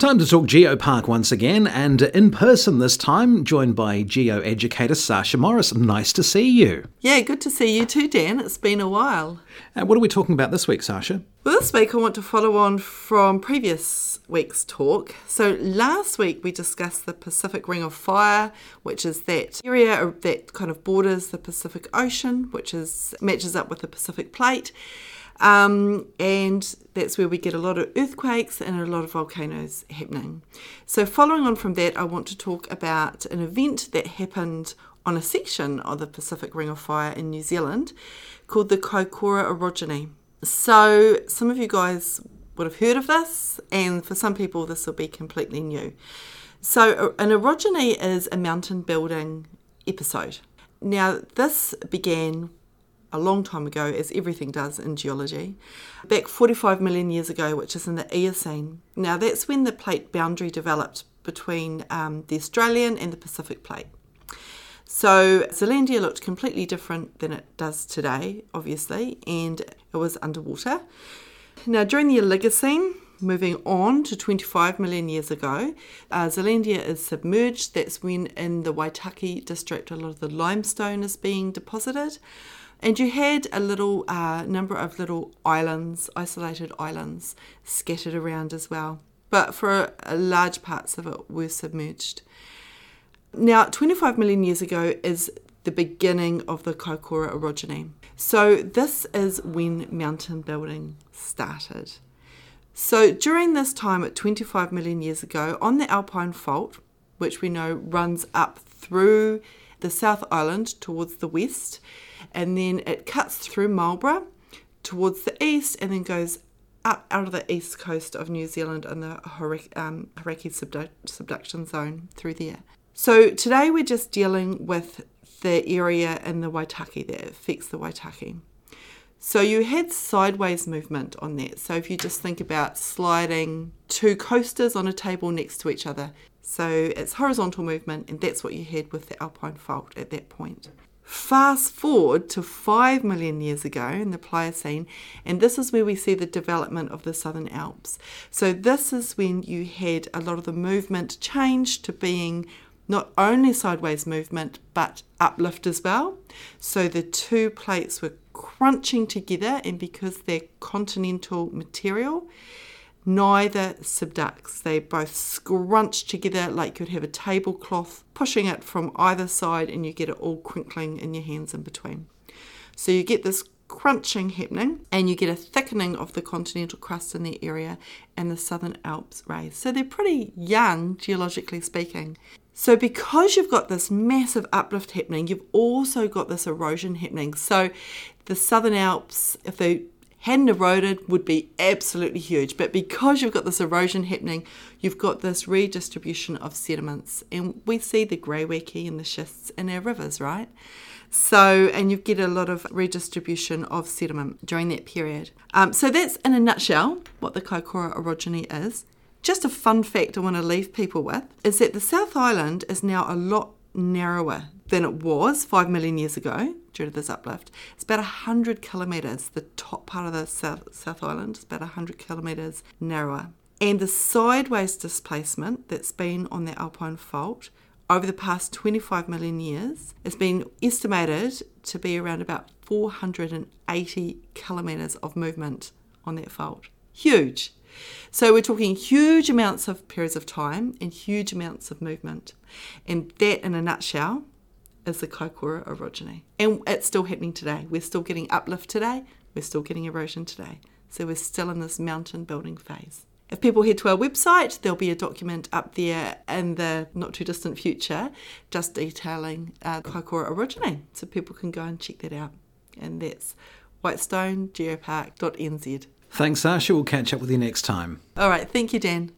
Time to talk Geopark once again, and in person this time, joined by geo educator Sasha Morris. Nice to see you. Yeah, good to see you too, Dan. It's been a while. And what are we talking about this week, Sasha? Well, this week I want to follow on from previous week's talk. So, last week we discussed the Pacific Ring of Fire, which is that area that kind of borders the Pacific Ocean, which is matches up with the Pacific Plate. Um, and that's where we get a lot of earthquakes and a lot of volcanoes happening. So, following on from that, I want to talk about an event that happened on a section of the Pacific Ring of Fire in New Zealand called the Kaikoura orogeny. So, some of you guys would have heard of this, and for some people, this will be completely new. So, an orogeny is a mountain building episode. Now, this began a long time ago, as everything does in geology, back 45 million years ago, which is in the Eocene. Now, that's when the plate boundary developed between um, the Australian and the Pacific plate. So, Zealandia looked completely different than it does today, obviously, and it was underwater. Now, during the Oligocene, moving on to 25 million years ago, uh, Zealandia is submerged. That's when in the Waitaki district a lot of the limestone is being deposited. And you had a little uh, number of little islands, isolated islands, scattered around as well. But for uh, large parts of it were submerged. Now, 25 million years ago is the beginning of the Kaikoura orogeny. So, this is when mountain building started. So, during this time at 25 million years ago, on the Alpine Fault, which we know runs up through the South Island towards the west, and then it cuts through Marlborough towards the east and then goes up out of the east coast of New Zealand and the Hauraki, um, subdu- subduction zone through there. So today we're just dealing with the area in the Waitaki that affects the Waitaki. So you had sideways movement on that. So if you just think about sliding two coasters on a table next to each other, so it's horizontal movement, and that's what you had with the Alpine Fault at that point. Fast forward to 5 million years ago in the Pliocene, and this is where we see the development of the Southern Alps. So, this is when you had a lot of the movement change to being not only sideways movement but uplift as well. So, the two plates were crunching together, and because they're continental material, neither subducts. They both scrunch together like you'd have a tablecloth, pushing it from either side, and you get it all crinkling in your hands in between. So you get this crunching happening, and you get a thickening of the continental crust in the area, and the southern Alps raise. So they're pretty young, geologically speaking. So, because you've got this massive uplift happening, you've also got this erosion happening. So, the Southern Alps, if they hadn't eroded would be absolutely huge. But because you've got this erosion happening, you've got this redistribution of sediments. And we see the grey greywacke and the schists in our rivers, right? So, and you get a lot of redistribution of sediment during that period. Um, so, that's in a nutshell what the Kaikoura orogeny is. Just a fun fact I want to leave people with is that the South Island is now a lot narrower than it was five million years ago due to this uplift. It's about 100 kilometres. The top part of the South, South Island is about 100 kilometres narrower. And the sideways displacement that's been on the Alpine Fault over the past 25 million years has been estimated to be around about 480 kilometres of movement on that fault. Huge. So we're talking huge amounts of periods of time and huge amounts of movement. And that, in a nutshell, is the Kaikoura orogeny. And it's still happening today. We're still getting uplift today, we're still getting erosion today. So we're still in this mountain building phase. If people head to our website, there'll be a document up there in the not too distant future just detailing uh, Kaikoura orogeny. So people can go and check that out. And that's whitestonegeopark.nz. Thanks, Sasha. We'll catch up with you next time. All right. Thank you, Dan.